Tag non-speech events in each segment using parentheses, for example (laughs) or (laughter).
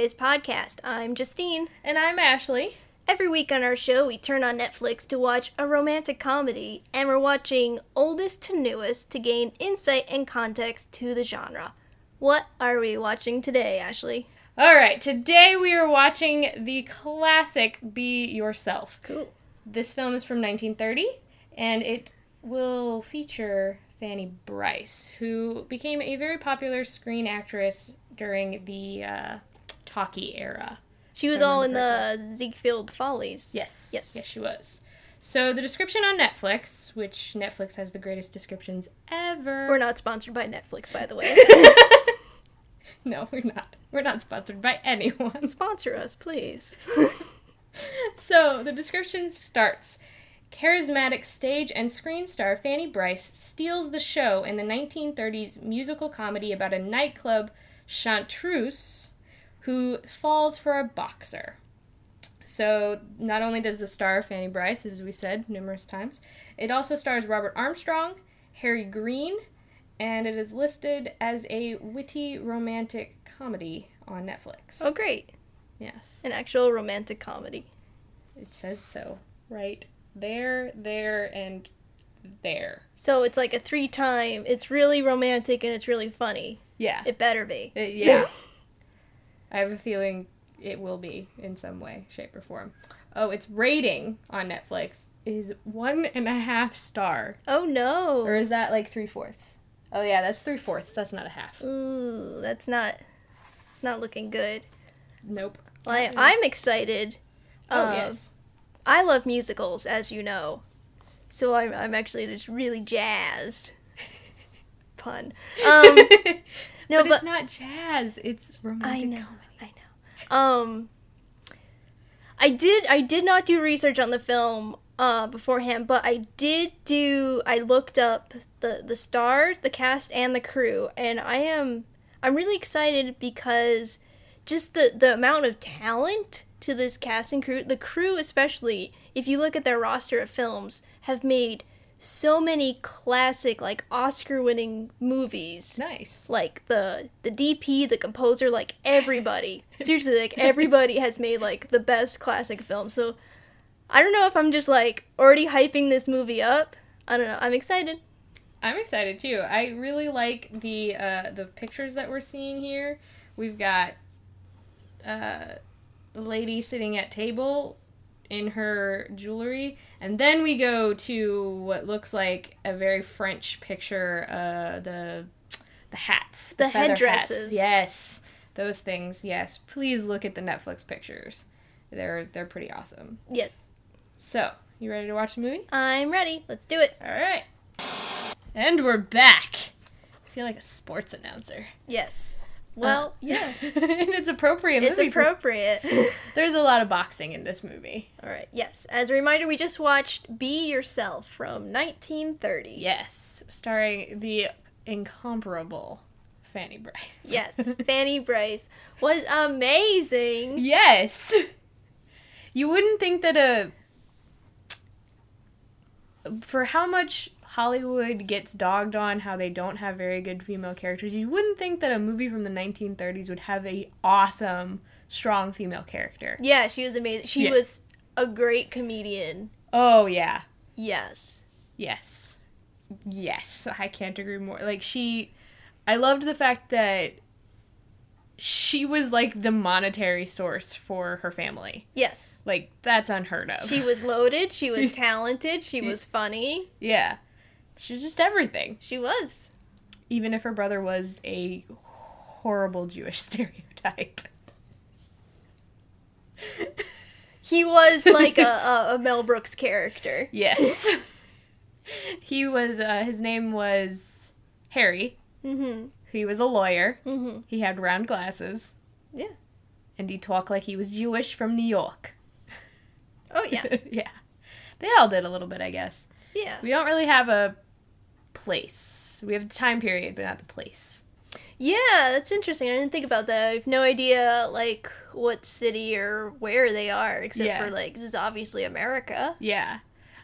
Podcast. I'm Justine. And I'm Ashley. Every week on our show, we turn on Netflix to watch a romantic comedy, and we're watching oldest to newest to gain insight and context to the genre. What are we watching today, Ashley? All right, today we are watching the classic Be Yourself. Cool. This film is from 1930, and it will feature Fanny Brice, who became a very popular screen actress during the uh, talkie era. She was all in remember the Ziegfeld Follies. Yes. Yes. Yes, she was. So the description on Netflix, which Netflix has the greatest descriptions ever. We're not sponsored by Netflix, by the way. (laughs) No, we're not. We're not sponsored by anyone. Sponsor us, please. (laughs) So the description starts Charismatic stage and screen star Fanny Brice steals the show in the 1930s musical comedy about a nightclub chanteuse who falls for a boxer. So not only does the star Fanny Brice, as we said numerous times, it also stars Robert Armstrong, Harry Green, and it is listed as a witty romantic comedy on Netflix. Oh, great. Yes. An actual romantic comedy. It says so. Right there, there, and there. So it's like a three time, it's really romantic and it's really funny. Yeah. It better be. Yeah. (laughs) I have a feeling it will be in some way, shape, or form. Oh, its rating on Netflix is one and a half star. Oh no. Or is that like three fourths? Oh, yeah, that's three fourths. That's not a half. Ooh, that's not. It's not looking good. Nope. Well, I, I'm excited. Oh, Um, yes. I love musicals, as you know, so I'm I'm actually just really jazzed. (laughs) Pun. Um, (laughs) no, but, but, it's not jazz. It's romantic I know, comedy. I know. Um, I did I did not do research on the film uh, beforehand, but I did do. I looked up the the stars, the cast, and the crew, and I am I'm really excited because just the the amount of talent to this cast and crew, the crew especially, if you look at their roster of films, have made so many classic like Oscar-winning movies Nice. like the the DP, the composer, like everybody. (laughs) Seriously, like everybody has made like the best classic film. So I don't know if I'm just like already hyping this movie up. I don't know. I'm excited. I'm excited too. I really like the uh, the pictures that we're seeing here. We've got uh, a lady sitting at table in her jewelry, and then we go to what looks like a very French picture. Uh, the the hats, The feather headdresses. hats. Yes, those things. Yes, please look at the Netflix pictures. They're they're pretty awesome. Yes. So, you ready to watch the movie? I'm ready. Let's do it. All right. And we're back. I feel like a sports announcer. Yes. Well, uh, yeah. (laughs) and it's appropriate. It's appropriate. (laughs) There's a lot of boxing in this movie. All right. Yes. As a reminder, we just watched Be Yourself from 1930. Yes, starring the incomparable Fanny Brice. (laughs) Yes. Fanny Brice was amazing. yes. You wouldn't think that a for how much Hollywood gets dogged on how they don't have very good female characters, you wouldn't think that a movie from the 1930s would have a awesome, strong female character. Yeah, she was amazing. She Yeah. was a great comedian. Oh yeah. Yes. Yes. Yes, I can't agree more. Like she I loved the fact that she was like the monetary source for her family. Yes. Like that's unheard of. She was loaded. She was (laughs) talented. She was funny. yeah. She was just everything. She was. Even if her brother was a horrible Jewish (laughs) stereotype. He was like a, a, a Mel Brooks character. (laughs) Yes. he was uh, his name was Harry. Mm-hmm. He was a lawyer. Mm-hmm. He had round glasses. Yeah. And he talked like he was Jewish from New York. Oh yeah. (laughs) yeah. They all did a little bit, I guess. Yeah. We don't really have a place. We have the time period, but not the place. Yeah, that's interesting. I didn't think about that. I have no idea like what city or where they are, except Yeah. for like this is obviously America. Yeah.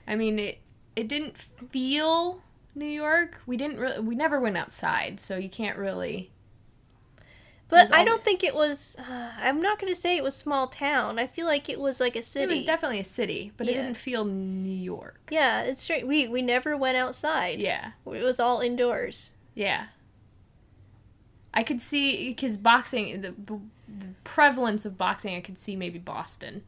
I mean, it it didn't feel New York. We didn't really we never went outside, so you can't really But I don't think it was. Uh, I'm not going to say it was small town. I feel like it was like a city. It was definitely a city, but it didn't feel New York. yeah, it's straight. We we never went outside. Yeah. It was all indoors. Yeah. I could see because boxing, the, the prevalence of boxing, I could see maybe Boston.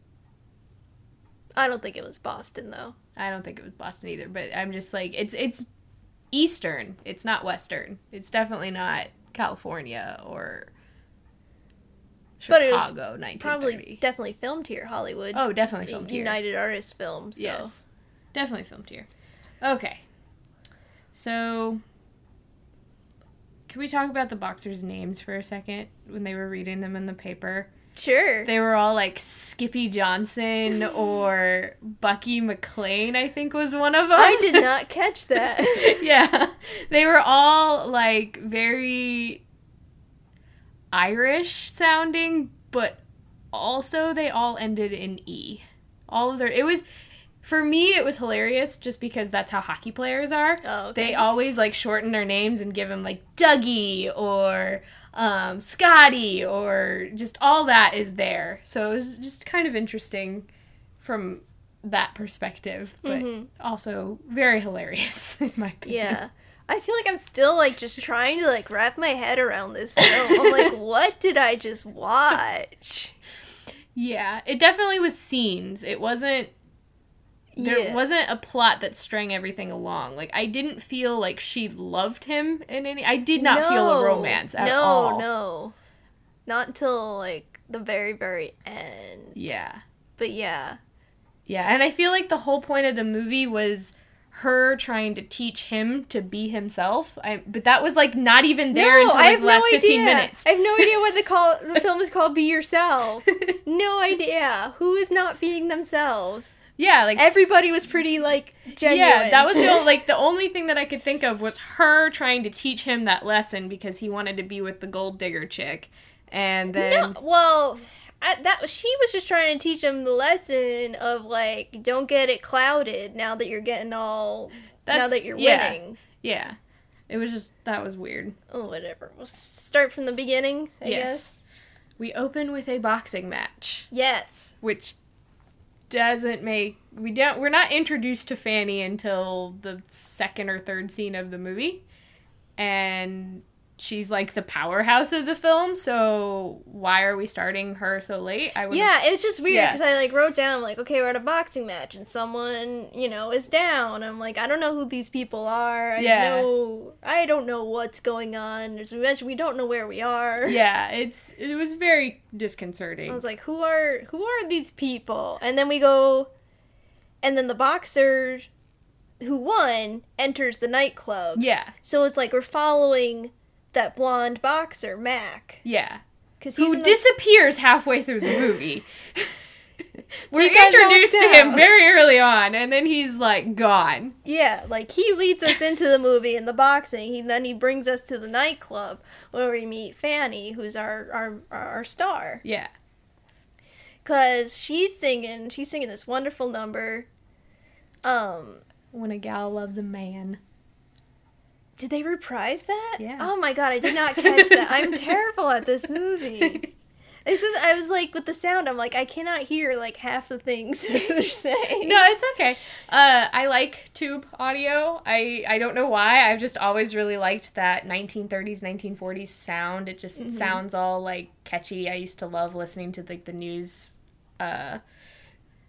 I don't think it was Boston though. I don't think it was Boston either, but I'm just like it's it's Eastern. It's not Western. It's definitely not California or But it was Chicago. 1930. Probably definitely filmed here, Hollywood. oh, definitely filmed here. United Artists Films. So. Yes, definitely filmed here. Okay, so can we talk about the boxers' names for a second when they were reading them in the paper? Sure. They were all like Skippy Johnson (laughs) or Bucky McLean, I think was one of them. I did not catch that. (laughs) yeah. They were all like very Irish sounding, but also they all ended in E. All of their it was for me it was hilarious just because that's how hockey players are. Oh, okay. They always like shorten their names and give them like Dougie or um, Scotty or just all that is there. So it was just kind of interesting from that perspective, but Mhm. also very hilarious (laughs) in my opinion. Yeah. I feel like I'm still like just trying to like wrap my head around this film. I'm like, (laughs) what did I just watch? Yeah, it definitely was scenes. It wasn't there Yeah. wasn't a plot that strung everything along. Like I didn't feel like she loved him in any I did not feel a romance at no, all. No, Not until like the very, very end. Yeah. But yeah. Yeah, and I feel like the whole point of the movie was her trying to teach him to be himself. I, but that was like not even there until I like have the last no 15 idea. minutes. I have no idea what the (laughs) call the film is called. Be yourself. (laughs) No idea. Who is not being themselves? yeah, like Everybody was pretty like genuine. Yeah, that was the (laughs) like the only thing that I could think of was her trying to teach him that lesson because he wanted to be with the gold digger chick, and then No, well, I, that she was just trying to teach him the lesson of like, don't get it clouded now that you're getting all now that you're yeah. winning. yeah, it was just that was weird. Oh, whatever. We'll start from the beginning. I yes, guess. we open with a boxing match, Yes. which doesn't make we don't we're not introduced to Fanny until the second or third scene of the movie, and she's like the powerhouse of the film. So why are we starting her so late? I would Yeah, it's just weird Yeah. because I like wrote down like, okay, we're at a boxing match and someone you know is down. I'm like, I don't know who these people are. I Yeah. know I don't know what's going on. As we mentioned, we don't know where we are. yeah, it's it was very disconcerting. I was like, who are who are these people? And then we go, and then the boxer who won enters the nightclub. yeah, So it's like we're following that blonde boxer Mac yeah. because Who the- disappears halfway through the movie. (laughs) We're introduced to him out. very early on, and then he's like gone. yeah, like he leads us into the movie in the boxing. He then he brings us to the nightclub where we meet Fanny, who's our our our star, Yeah, because she's singing she's singing this wonderful number. Um, when a gal loves a man. Did they reprise that? Yeah. Oh my god, I did not catch that. I'm (laughs) terrible at this movie. (laughs) This is I was like with the sound, I'm like, I cannot hear like half the things (laughs) they're saying. No, it's okay. Uh, I like tube audio. I I don't know why. I've just always really liked that 1930s, 1940s sound. It just sounds all like catchy. I used to love listening to like the news, uh,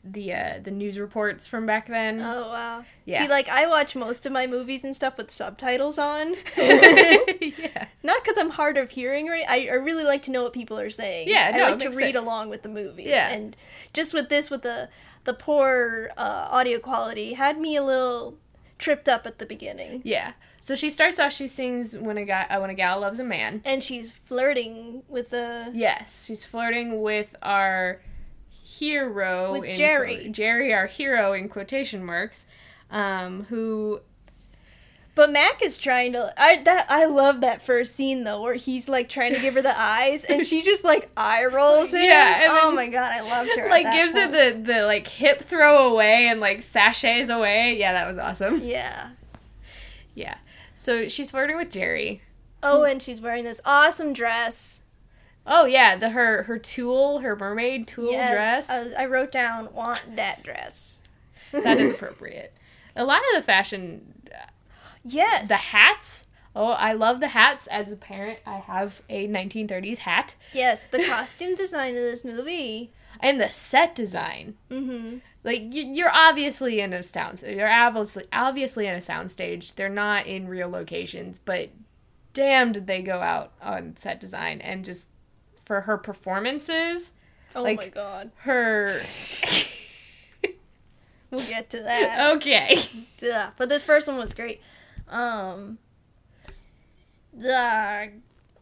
the uh, the news reports from back then. Oh wow. Yeah. See, like I watch most of my movies and stuff with subtitles on. (laughs) yeah. Not because I'm hard of hearing, right? I, I really like to know what people are saying. Yeah, I like to read sense. along with the movies. Yeah. and just with this, with the the poor uh, audio quality, had me a little tripped up at the beginning. Yeah. So she starts off. She sings "When a guy, uh, when a gal loves a man." And she's flirting with the Yes, she's flirting with our hero With in Jerry. quote- Jerry, our hero in quotation marks, um, who But Mac is trying to. I that I love that first scene though, where he's like trying to give her the (laughs) eyes, and she just like eye rolls him. Yeah, and oh then, my god, I loved her. like gives point. it the the like hip throw away and like sachets away. Yeah, that was awesome. Yeah. Yeah. So she's flirting with Jerry. Oh, and she's wearing this awesome dress. Oh yeah, the her her tulle, her mermaid tulle dress. I, I wrote down want that dress. that is (laughs) appropriate. A lot of the fashion, Yes. the hats. Oh, I love the hats. As a parent, I have a 1930s hat, yes, the (laughs) costume design of this movie. and the set design. Mm-hmm. Like you- you're obviously in a sound. You're obviously obviously in a soundstage. They're not in real locations, but damn, did they go out on set design and just for her performances, Oh Like- my god. her. (laughs) We'll get to that. okay. Yeah, but this first one was great. Um. The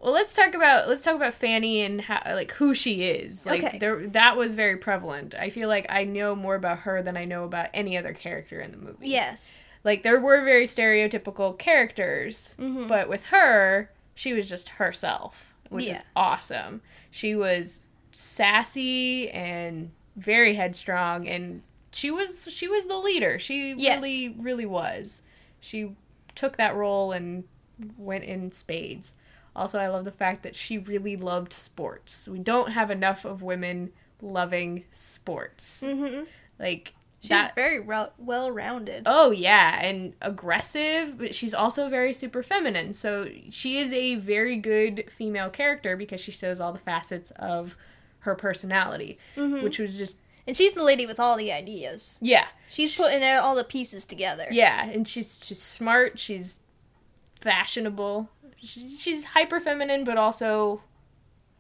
Well, let's talk about let's talk about Fanny and how like who she is. Like Okay. there that was very prevalent. I feel like I know more about her than I know about any other character in the movie. yes. Like there were very stereotypical characters, Mhm. but with her, she was just herself, which is awesome. She was sassy and very headstrong and she was she was the leader. She Yes. really really was. She took that role and went in spades. Also, I love the fact that she really loved sports. We don't have enough of women loving sports. Mm-hmm. Like She's that very ro- well rounded. Oh yeah, and aggressive, but she's also very super feminine. So she is a very good female character because she shows all the facets of her personality, Mhm. which was just And she's the lady with all the ideas. yeah, She's putting all the pieces together. yeah, and she's she's smart, she's fashionable, she, she's hyper feminine, but also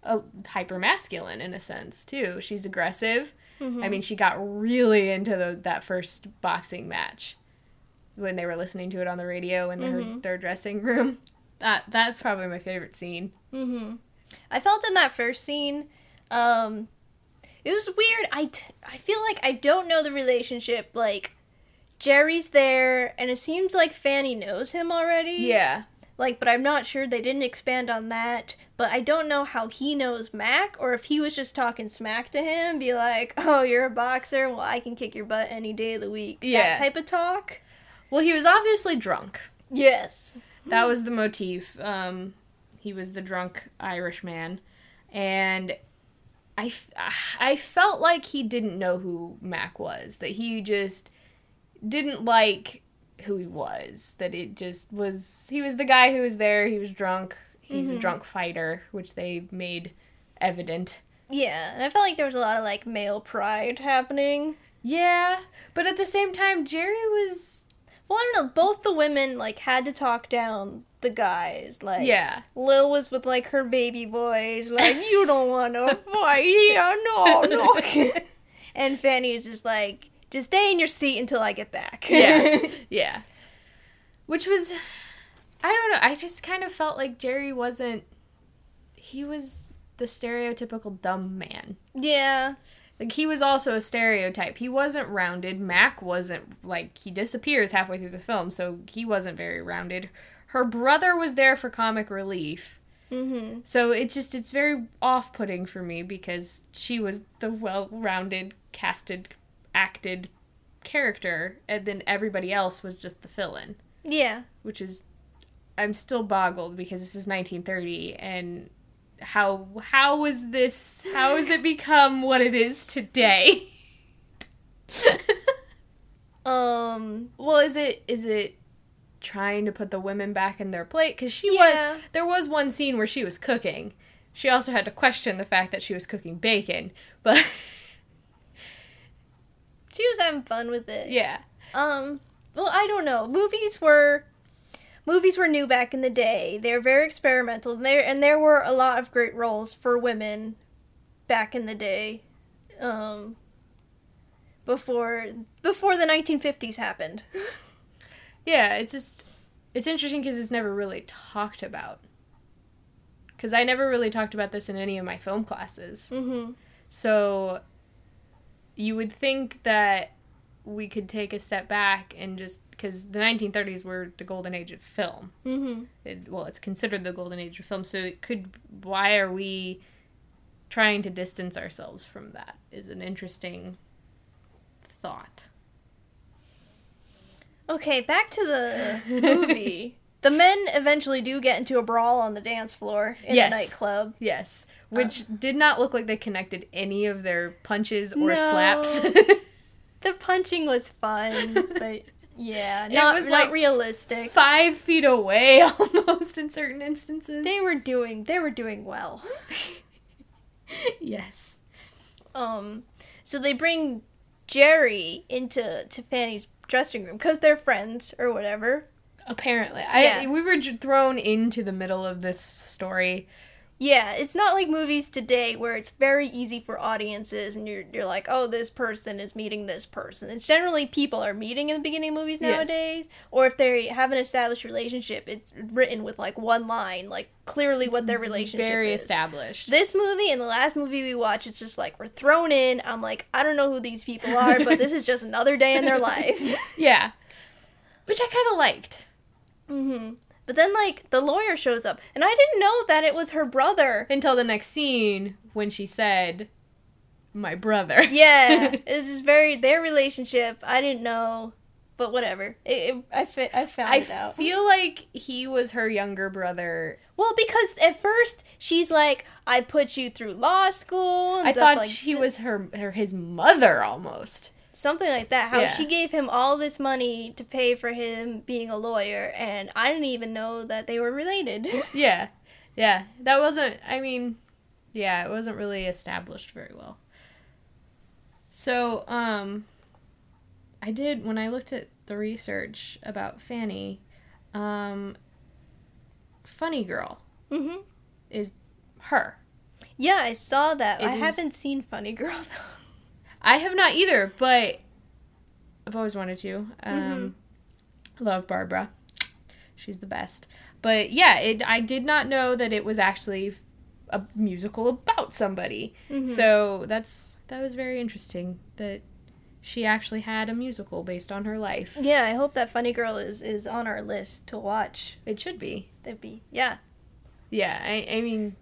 a hyper masculine in a sense too. She's aggressive. Mhm. I mean, she got really into the, that first boxing match when they were listening to it on the radio in their, Mhm. their dressing room. (laughs) That that's probably my favorite scene. Mm-hmm. I felt in that first scene, um, it was weird. I, t- I feel like I don't know the relationship. Like, Jerry's there, and it seems like Fanny knows him already. Yeah, Like, but I'm not sure. They didn't expand on that. But I don't know how he knows Mac, or if he was just talking smack to him, be like, (laughs) "Oh, you're a boxer. Well, I can kick your butt any day of the week." Yeah. That type of talk. well, he was obviously drunk. Yes. That was the motif. Um, he was the drunk Irish man, and I, f- I felt like he didn't know who Mac was. That he just didn't like who he was. That it just was. He was the guy who was there. He was drunk. He's a Mhm. drunk fighter, which they made evident. Yeah, and I felt like there was a lot of like male pride happening. Yeah, but at the same time, Jerry was. Well, I don't know. Both the women like had to talk down the guys. Like, Yeah. Lil was with like her baby voice, like, "You don't want to (laughs) fight, yeah, no, no." (laughs) and Fanny is just like, "Just stay in your seat until I get back." Yeah. (laughs) Yeah. Which was I don't know, I just kind of felt like Jerry wasn't he was the stereotypical dumb man. yeah. Like he was also a stereotype. He wasn't rounded. Mac wasn't like he disappears halfway through the film, so he wasn't very rounded. Her brother was there for comic relief. Mm-hmm. So it's just it's very off-putting for me because she was the well-rounded, casted, acted character, and then everybody else was just the fill-in, Yeah. which is I'm still boggled because this is 1930 and how how was this how has it become what it is today? (laughs) Um. well, is it is it trying to put the women back in their plate cuz she Yeah. was there was one scene where she was cooking. She also had to question the fact that she was cooking bacon, but (laughs) She was having fun with it. yeah. Um. Well, I don't know. Movies were. Movies were new back in the day. They were very experimental. And there and there were a lot of great roles for women back in the day. Um. Before before the 1950s happened. Yeah, it's just it's interesting because it's never really talked about. Because I never really talked about this in any of my film classes. Mm-hmm. So you would think that we could take a step back and just because the 1930s were the golden age of film. Mm-hmm. It, well, it's considered the golden age of film. So it could. Why are we trying to distance ourselves from that? Is an interesting thought. Okay, back to the (laughs) movie. The men eventually do get into a brawl on the dance floor in Yes. the nightclub. Yes, which did not look like they connected any of their punches or No. slaps. (laughs) The punching was fun, (laughs) but yeah, It not, was, not like, realistic. Five feet away, (laughs) almost in certain instances. They were doing they were doing well. yes. Um, so they bring Jerry into to Fanny's dressing room because they're friends or whatever. Apparently, I we were j- thrown into the middle of this story. Yeah, it's not like movies today where it's very easy for audiences and you're you're like, oh, this person is meeting this person. It's generally people are meeting in the beginning of movies Yes. nowadays, or if they have an established relationship, it's written with like one line, like clearly what their relationship is. Very is. established. This movie and the last movie we watched, it's just like we're thrown in. I'm like, I don't know who these people are, but this is just another day in their (laughs) life. yeah, which I kind of liked. hmm But then, like, the lawyer shows up, and I didn't know that it was her brother. Until the next scene when she said, "My brother." (laughs) Yeah, it was just very their relationship. I didn't know, but whatever. It, it, I fi- I found I it out. I feel like he was her younger brother. well, because at first she's like, "I put you through law school." And I thought like she was her, her his mother almost. Something like that. How Yeah. she gave him all this money to pay for him being a lawyer, and I didn't even know that they were related. (laughs) Yeah, yeah. That wasn't. I mean, yeah, it wasn't really established very well. So, um, I did when I looked at the research about Fanny. Um, Funny Girl hmm is her. Yeah, I saw that. It I is- haven't seen Funny Girl (laughs) though. I have not either, but I've always wanted to. Um, Love Barbra. She's the best. But yeah, it, I did not know that it was actually a musical about somebody. Mhm. So that's that was very interesting that she actually had a musical based on her life. Yeah, I hope that Funny Girl is is on our list to watch. It should be. That'd be yeah. Yeah, I, I mean,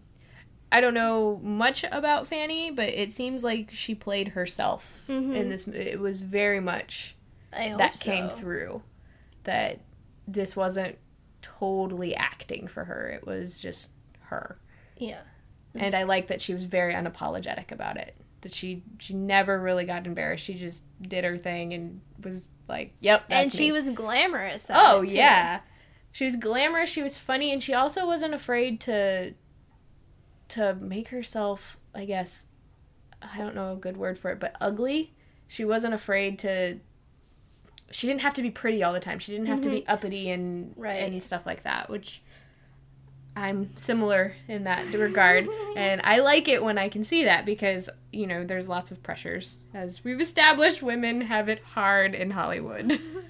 I don't know much about Fanny, but it seems like she played herself Mhm. in this. It was very much I hope that so. came through that this wasn't totally acting for her it was just her Yeah. and i like that she was very unapologetic about it that she she never really got embarrassed she just did her thing and was like yep that's and she me." was glamorous. oh yeah she was glamorous she was funny and she also wasn't afraid to to make herself i guess i don't know a good word for it but ugly. She wasn't afraid to she didn't have to be pretty all the time. She didn't have to be uppity and Right. and stuff like that which i'm similar in that regard. (laughs) And i like it when i can see that because you know there's lots of pressures. As we've established women have it hard in hollywood. (laughs)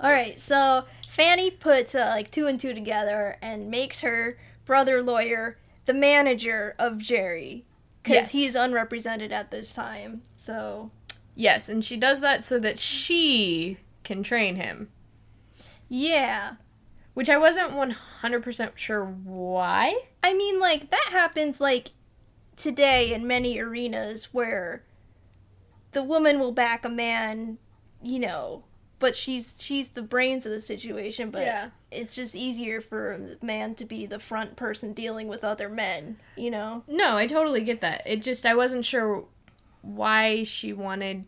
All right, so Fanny puts uh, like two and two together and makes her brother lawyer the manager of Jerry because Yes. he's unrepresented at this time. So Yes, and she does that so that she can train him, yeah, which I wasn't 100% sure why. I mean like that happens like today in many arenas where the woman will back a man, you know, but she's she's the brains of the situation, but Yeah. it's just easier for a man to be the front person dealing with other men, you know. No, I totally get that. It just, I wasn't sure why she wanted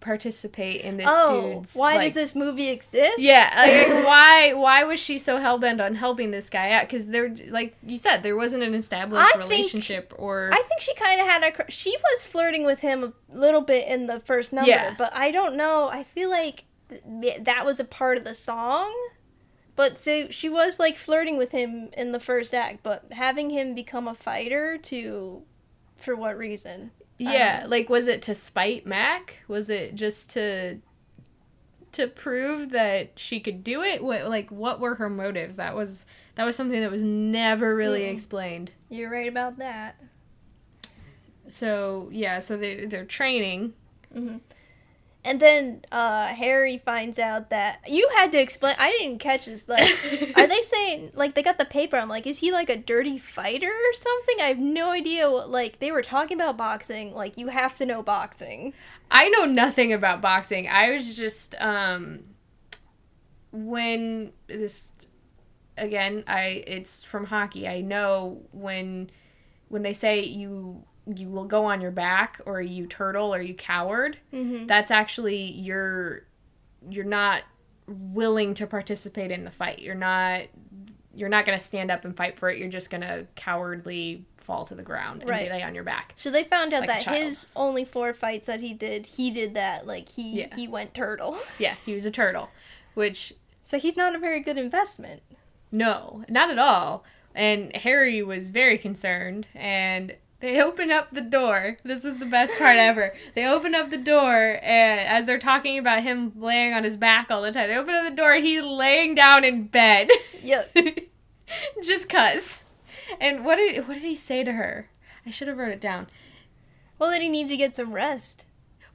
participate in this oh, dude's. why like- does this movie exist? Yeah, (laughs) like, why why was she so hell bent on helping this guy out? Because there, like you said, there wasn't an established I think- relationship or. I think she kind of had a. cr- She was flirting with him a little bit in the first number, Yeah. but I don't know. I feel like th- that was a part of the song. But so she was like flirting with him in the first act, but having him become a fighter to, for what reason? Yeah, Um, like was it to spite Mac? Was it just to to prove that she could do it? What like what were her motives? That was that was something that was never really Mm. explained. You're right about that. So, yeah, so they they're training. And then uh, Harry finds out that you had to explain. I didn't catch this. Like, (laughs) are they saying like they got the paper? I'm like, is he like a dirty fighter or something? I have no idea. What, like they were talking about boxing. Like you have to know boxing. I know nothing about boxing. I was just um when this again, I it's from hockey. I know when when they say you you will go on your back or you turtle or you coward, Mm-hmm. that's actually you're you're not willing to participate in the fight. You're not you're not going to stand up and fight for it. You're just going to cowardly fall to the ground and Right. lay on your back. So they found out Like that his only four fights that he did, he did that. Like he Yeah. he went turtle. (laughs) Yeah, he was a turtle, which So he's not a very good investment. No, not at all. And Harry was very concerned, and they open up the door. This is the best part ever. They open up the door, and as they're talking about him laying on his back all the time, they open up the door, and he's laying down in bed, Yep. (laughs) just cuz. And what did what did he say to her? I should have wrote it down. well, then he needed to get some rest.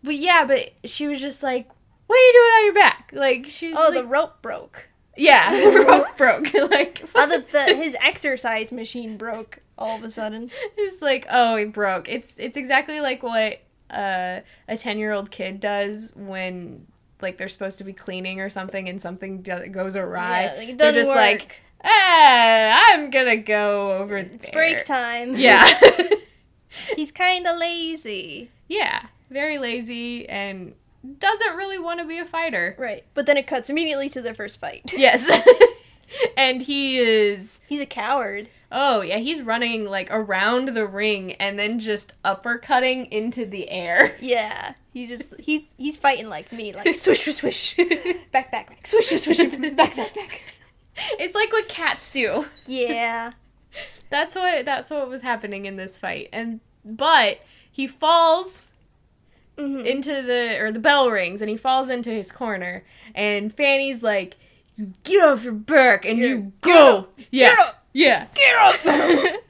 But yeah, but she was just like, "What are you doing on your back?" Like she's Oh, like, (laughs) the rope broke. yeah, the rope broke. like Oh, the, the, his exercise machine broke all of a sudden. (laughs) It's like, oh, it broke. It's it's exactly like what uh, a ten year old kid does when like they're supposed to be cleaning or something and something goes awry. Yeah, like, they're just work. like, ah, I'm gonna go over It's there." break time. Yeah, (laughs) He's kind of lazy. yeah, very lazy and doesn't really want to be a fighter. Right. But then it cuts immediately to their first fight. Yes, (laughs) and he is. He's a coward. Oh yeah, he's running like around the ring and then just uppercutting into the air. (laughs) Yeah. He's just he's he's fighting like me, like (laughs) swish swish swish. (laughs) back back back. Swish swish swish. back back back. It's like what cats do. Yeah. That's what that's what was happening in this fight. And but he falls Mhm. into the or the bell rings and he falls into his corner and Fanny's like you get off your back and Yeah, you get go. up, yeah. get up. Yeah. Get up. (laughs)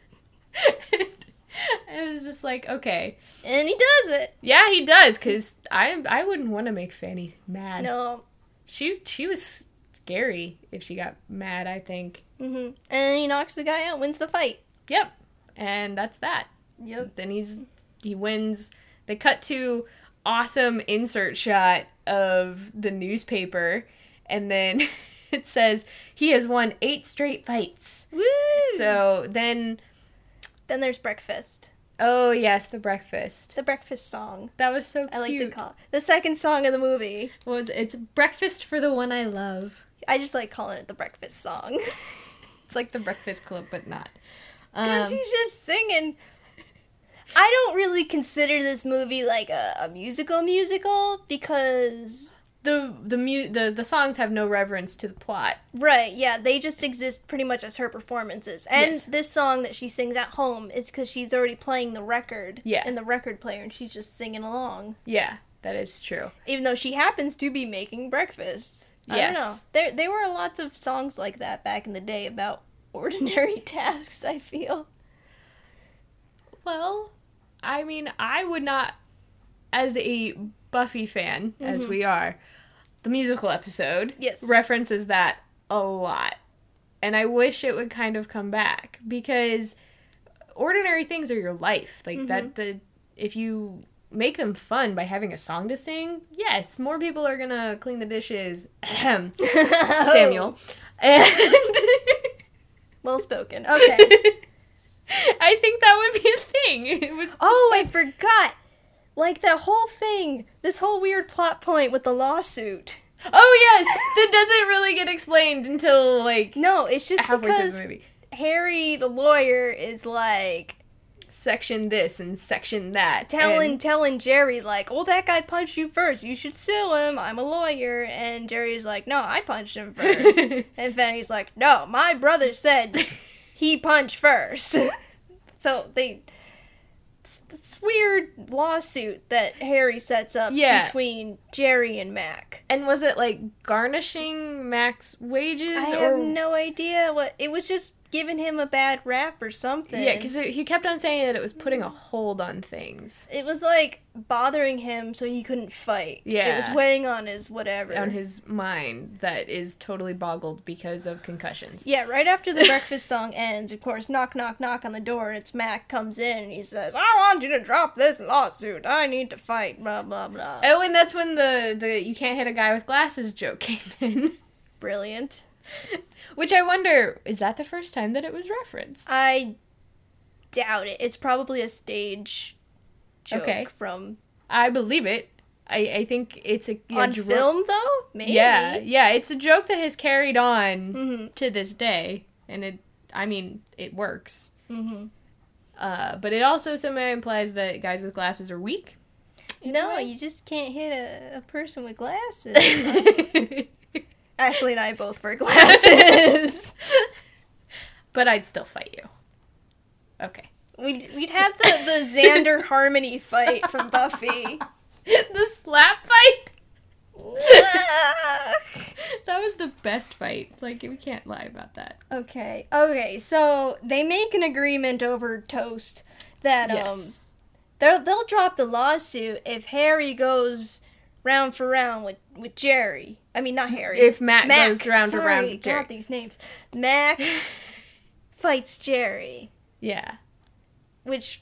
it was just like, okay. and he does it. Yeah, he does cuz I I wouldn't want to make Fanny mad. No. She she was scary if she got mad, I think. hmm And he knocks the guy out, wins the fight. Yep. And that's that. Yep. then he's he wins they cut to awesome insert shot of the newspaper and then (laughs) (laughs) it says he has won eight straight fights Woo! so then then there's breakfast. oh yes the breakfast The breakfast song. that was so cute I like to call it the second song of the movie. well, it's, it's breakfast for the one i love I just like calling it the breakfast song. (laughs) it's like the breakfast club but not Because um, she's just singing. I don't really consider this movie like a, a musical musical because the the mu- the the songs have no reverence to the plot right, yeah, they just exist pretty much as her performances. And Yes. this song that she sings at home is because she's already playing the record Yeah. in the record player and she's just singing along. yeah that is true Even though she happens to be making breakfast. Yes. I don't know. There there were lots of songs like that back in the day about (laughs) ordinary tasks, I feel. Well, I mean, I would not, as a Buffy fan, as Mhm. we are, the musical episode Yes. references that a lot. And I wish it would kind of come back because ordinary things are your life. Like Mm-hmm. that the if you make them fun by having a song to sing, yes, more people are gonna clean the dishes. Ahem. (laughs) Samuel. And (laughs) Well spoken. Okay. (laughs) I think that would be a thing. It was Oh, I forgot. Like that whole thing, this whole weird plot point with the lawsuit. Oh yes, that doesn't really get explained until like No, it's just halfway through because the movie. Harry, the lawyer, is like Section this and section that. telling and- telling Jerry like, "Well, that guy punched you first. You should sue him. I'm a lawyer." And Jerry's like, "No, I punched him first. (laughs) and Fanny's like, "No, my brother said he punched first. (laughs) so they this weird lawsuit that Harry sets up Yeah. between Jerry and Mac. and was it like garnishing Mac's wages I or have no idea what it was. Just giving him a bad rap or something. yeah? Because he kept on saying that it was putting a hold on things it was like bothering him so he couldn't fight. Yeah. It was weighing on his whatever. on his mind that is totally boggled because of concussions. Yeah, right after the breakfast song ends, of course, knock, knock, knock on the door, and it's Mac comes in and he says, I want you to drop this lawsuit. I need to fight, blah, blah, blah. Oh, and that's when the the you can't hit a guy with glasses joke (laughs) came in. brilliant. Which I wonder, is that the first time that it was referenced? I doubt it. It's probably a stage joke Okay. from I believe it. I, I think it's a yeah, on dro- film though. Maybe. Yeah, yeah, it's a joke that has carried on hmm to this day, and it. I mean, it works. hmm Uh, but it also somehow implies that guys with glasses are weak. No, you just can't hit a, a person with glasses. (laughs) Ashley and I both wear glasses. (laughs) but I'd still fight you. Okay. we'd, we'd have the, the Xander Harmony fight from Buffy. (laughs) the slap fight. (laughs) That was the best fight. Like we can't lie about that. okay, okay, so they make an agreement over toast that um Yes. they'll they'll drop the lawsuit if Harry goes round for round with with Jerry. I mean, not Harry. If Matt, Mac. goes round Sorry, and round with Jerry. God, these names. Mac (laughs) fights Jerry, Yeah. which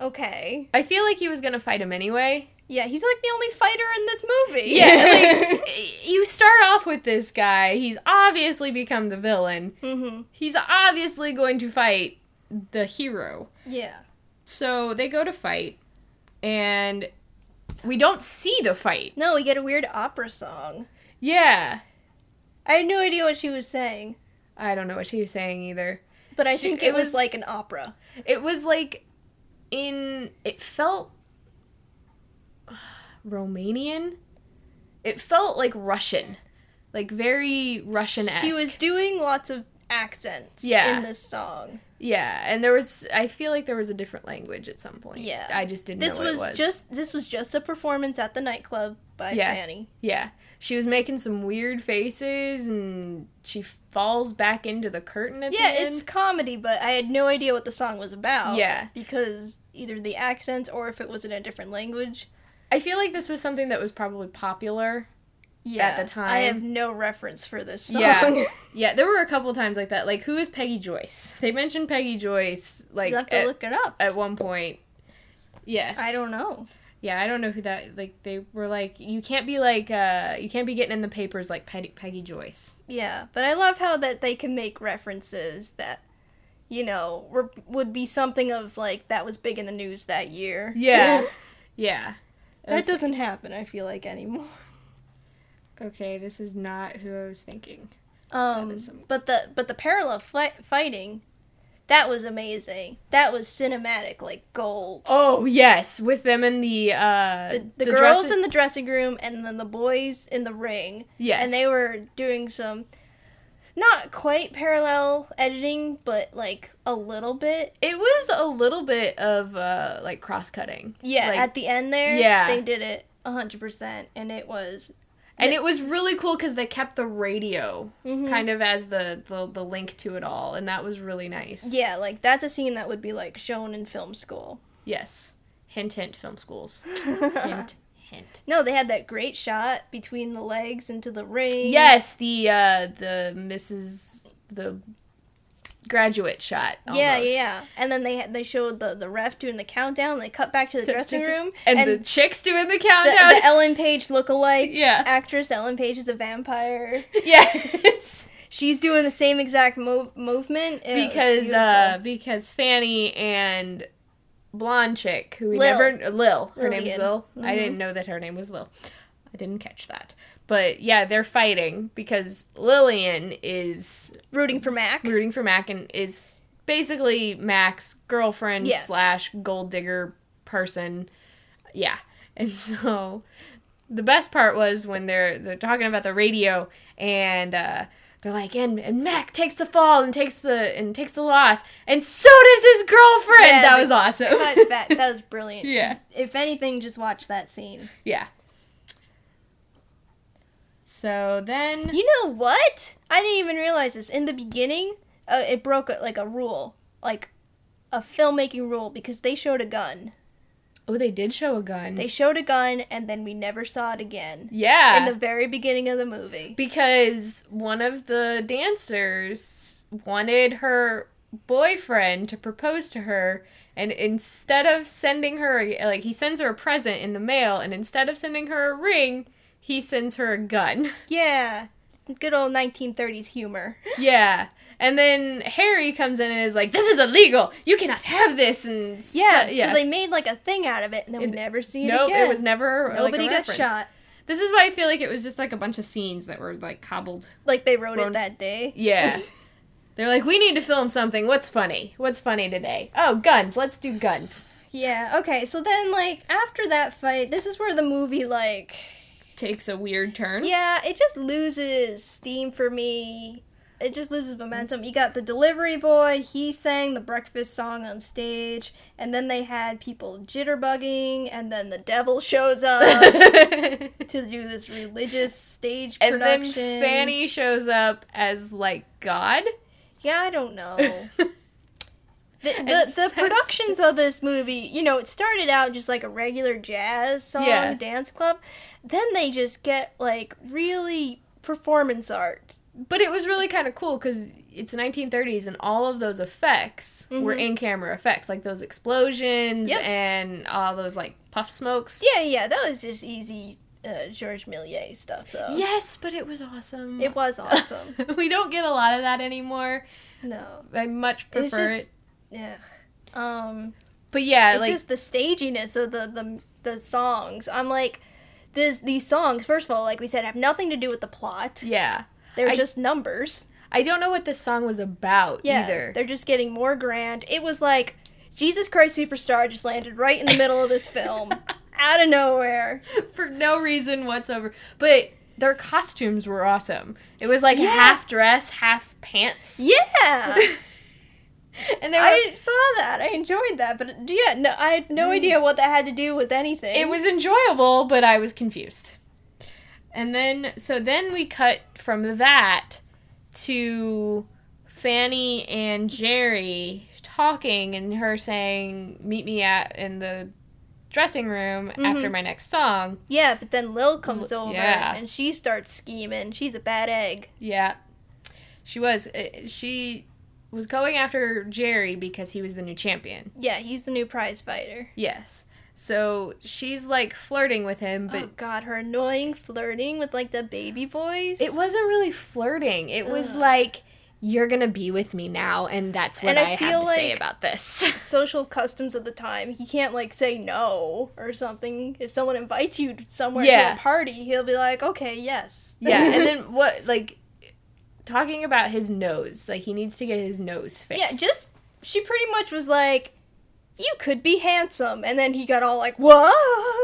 okay. I feel like he was gonna fight him anyway. Yeah, he's like the only fighter in this movie. Yeah, like (laughs) you start off with this guy. He's obviously become the villain. Mm-hmm. He's obviously going to fight the hero. Yeah. So they go to fight, and we don't see the fight. No, we get a weird opera song. Yeah, I had no idea what she was saying, I don't know what she was saying either. but I She- think it it was, was- like an opera. It was like in. It felt Romanian. It felt like Russian, like very Russian. She was doing lots of accents Yeah. in this song. Yeah, and there was. I feel like there was a different language at some point. Yeah. I just didn't This know what was, it was. just this was just a performance at the nightclub by Yeah. Fanny. Yeah, she was making some weird faces, and she falls back into the curtain at Yeah, the end. Yeah, it's comedy, but I had no idea what the song was about. Yeah. Because either the accents or if it was in a different language. I feel like this was something that was probably popular. Yeah. the time. I have no reference for this song. Yeah. (laughs) (laughs) Yeah, there were a couple times like that. Like, who is Peggy Joyce? They mentioned Peggy Joyce like you have to at, look it up. at one point. Yes. I don't know. Yeah, I don't know who that. Like, they were like, you can't be like, uh, you can't be getting in the papers like Peggy, Peggy Joyce. Yeah, but I love how that they can make references that, you know, were, would be something of like that was big in the news that year. Yeah. (laughs) yeah. that doesn't happen. I feel like anymore. Okay, this is not who I was thinking. Um, some- but the but the parallel fi- fighting, that was amazing. That was cinematic, like gold. Oh yes, with them in the uh the, the, the girls dressing- in the dressing room and then the boys in the ring. Yes. And they were doing some not quite parallel editing, but like a little bit. It was a little bit of uh like cross cutting. Yeah, Like- at the end there, Yeah. they did it 100% and it was and it was really cool because they kept the radio Mhm. kind of as the, the the link to it all, and that was really nice. yeah, like that's a scene that would be like shown in film school. Yes. Hint, hint, film schools. (laughs) Hint, hint. no, they had that great shot between the legs into the ring. Yes, the uh the Mrs. the graduate shot. Yeah, yeah, yeah. And then they they showed the, the ref doing the countdown. They cut back to the dressing room, and, and, the chicks doing the the, countdown. the (laughs) Ellen Page lookalike Yeah. actress Ellen Page is a vampire. (laughs) yes. She's doing the same exact mo- movement It because uh because Fanny and blonde chick who we Lil. never Lil her name is Lil I Mhm. didn't know that her name was Lil I didn't catch that but yeah they're fighting because Lillian is rooting for Mac. rooting for Mac and is basically Mac's girlfriend Yes. slash gold digger person yeah (laughs) and so the best part was when they're they're talking about the radio and uh they're like and, and Mac takes the fall and takes the and takes the loss and so does his girlfriend Yeah, that was awesome back. That was brilliant. (laughs) yeah If anything, just watch that scene. yeah so then You know what? I didn't even realize this in the beginning. Uh, it broke a, like a rule, like a filmmaking rule, because they showed a gun. oh they did show a gun They showed a gun, and then we never saw it again. yeah In the very beginning of the movie. because one of the dancers wanted her boyfriend to propose to her and instead of sending her like he sends her a present in the mail and instead of sending her a ring he sends her a gun (laughs) Yeah. good old 1930s humor. Yeah. And then Harry comes in and is like, "This is illegal. You cannot have this." And so- Yeah, yeah. so they made like a thing out of it, and then we It- never see it nope, again. it was never like, Nobody got reference. shot. This is why I feel like it was just like a bunch of scenes that were like cobbled. Like they wrote Ron- it that day. Yeah. (laughs) They're like, we need to film something. What's funny? What's funny today? Oh, guns. Let's do guns. Yeah. Okay. So then, like after that fight, this is where the movie like Takes a weird turn. Yeah, it just loses steam for me. It just loses momentum. You got the delivery boy, he sang the breakfast song on stage, and then they had people jitterbugging, and then the devil shows up (laughs) to do this religious stage and production. then Fanny shows up as like God. Yeah, I don't know. (laughs) The, the, the productions of this movie, you know, it started out just like a regular jazz song, Yeah. dance club. Then they just get like really performance art. But it was really kind of cool because it's 1930s and all of those effects were Mhm. in camera effects, like those explosions Yep. and all those like puff smokes. Yeah, yeah, that was just easy uh, Georges Méliès stuff, though. Yes, but it was awesome. It was awesome. (laughs) we don't get a lot of that anymore. no, I much prefer just, it. yeah. Um, But yeah, it's like just the staginess of the, the the songs. I'm like, this these songs. First of all, like we said, have nothing to do with the plot. yeah. They're I- just numbers. I don't know what this song was about Yeah, either. they're just getting more grand. It was like Jesus Christ Superstar just landed right in the middle of this film, (laughs) out of nowhere. For no reason whatsoever. But their costumes were awesome. It was like Yeah. half dress, half pants. Yeah. (laughs) (laughs) and they were I saw that. I enjoyed that, but yeah, no, I had no idea what that had to do with anything. It was enjoyable, but I was confused. And then, so then we cut from that to Fanny and Jerry talking, and her saying, "Meet me at in the dressing room after my next song." yeah, but then Lil comes L- over yeah. and she starts scheming. She's a bad egg. Yeah, she was. uh, She was going after Jerry because he was the new champion. Yeah, he's the new prize fighter. Yes. So she's like flirting with him, but oh God, her annoying flirting with like the baby voice. It wasn't really flirting. It was Ugh. like, you're gonna be with me now, and that's what And I, I have to say like- about this. (laughs) social customs of the time. He can't like say no or something. If someone invites you somewhere Yeah. to a party, he'll be like, "Okay, yes." yeah, and (laughs) then what, like, talking about his nose, like, he needs to get his nose fixed. yeah, just she pretty much was like, "You could be handsome," and then he got all like, "Whoa,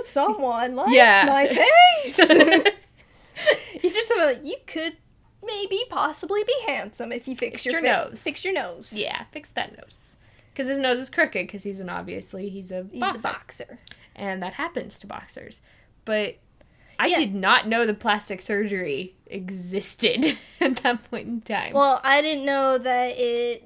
someone likes Yeah. my (laughs) face." (laughs) He's just something like, "You could maybe possibly be handsome if you fix, Fix your, your fa- nose." Fix your nose. yeah, fix that nose. Because his nose is crooked, because he's an obviously, he's a He's boxer. a boxer. and that happens to boxers. But I Yeah. did not know the plastic surgery existed (laughs) at that point in time. Well, I didn't know that it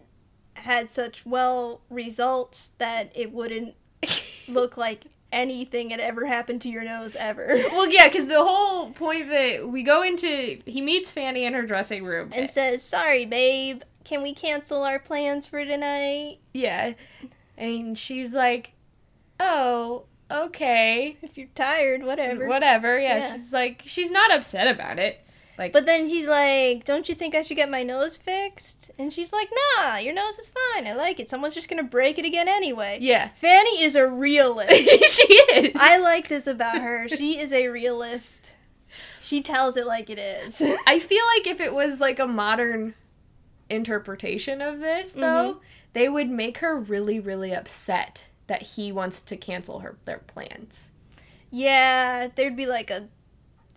had such well results that it wouldn't (laughs) look like anything had ever happened to your nose ever. Well, yeah, because the whole point that we go into, he meets Fanny in her dressing room. And says, "Sorry, babe, can we cancel our plans for tonight? yeah, and she's like, "Oh, okay, If you're tired, whatever." whatever." Yeah, Yeah. she's like, she's not upset about it. Like, But then she's like, "Don't you think I should get my nose fixed?" And she's like, "Nah, your nose is fine. I like it. Someone's just gonna break it again anyway." yeah, Fanny is a realist. (laughs) she is. I like this about her. She is a realist. She tells it like it is. (laughs) I feel like if it was like a modern interpretation of this, though, mm-hmm. they would make her really, really upset that he wants to cancel her their plans. Yeah, there'd be like a,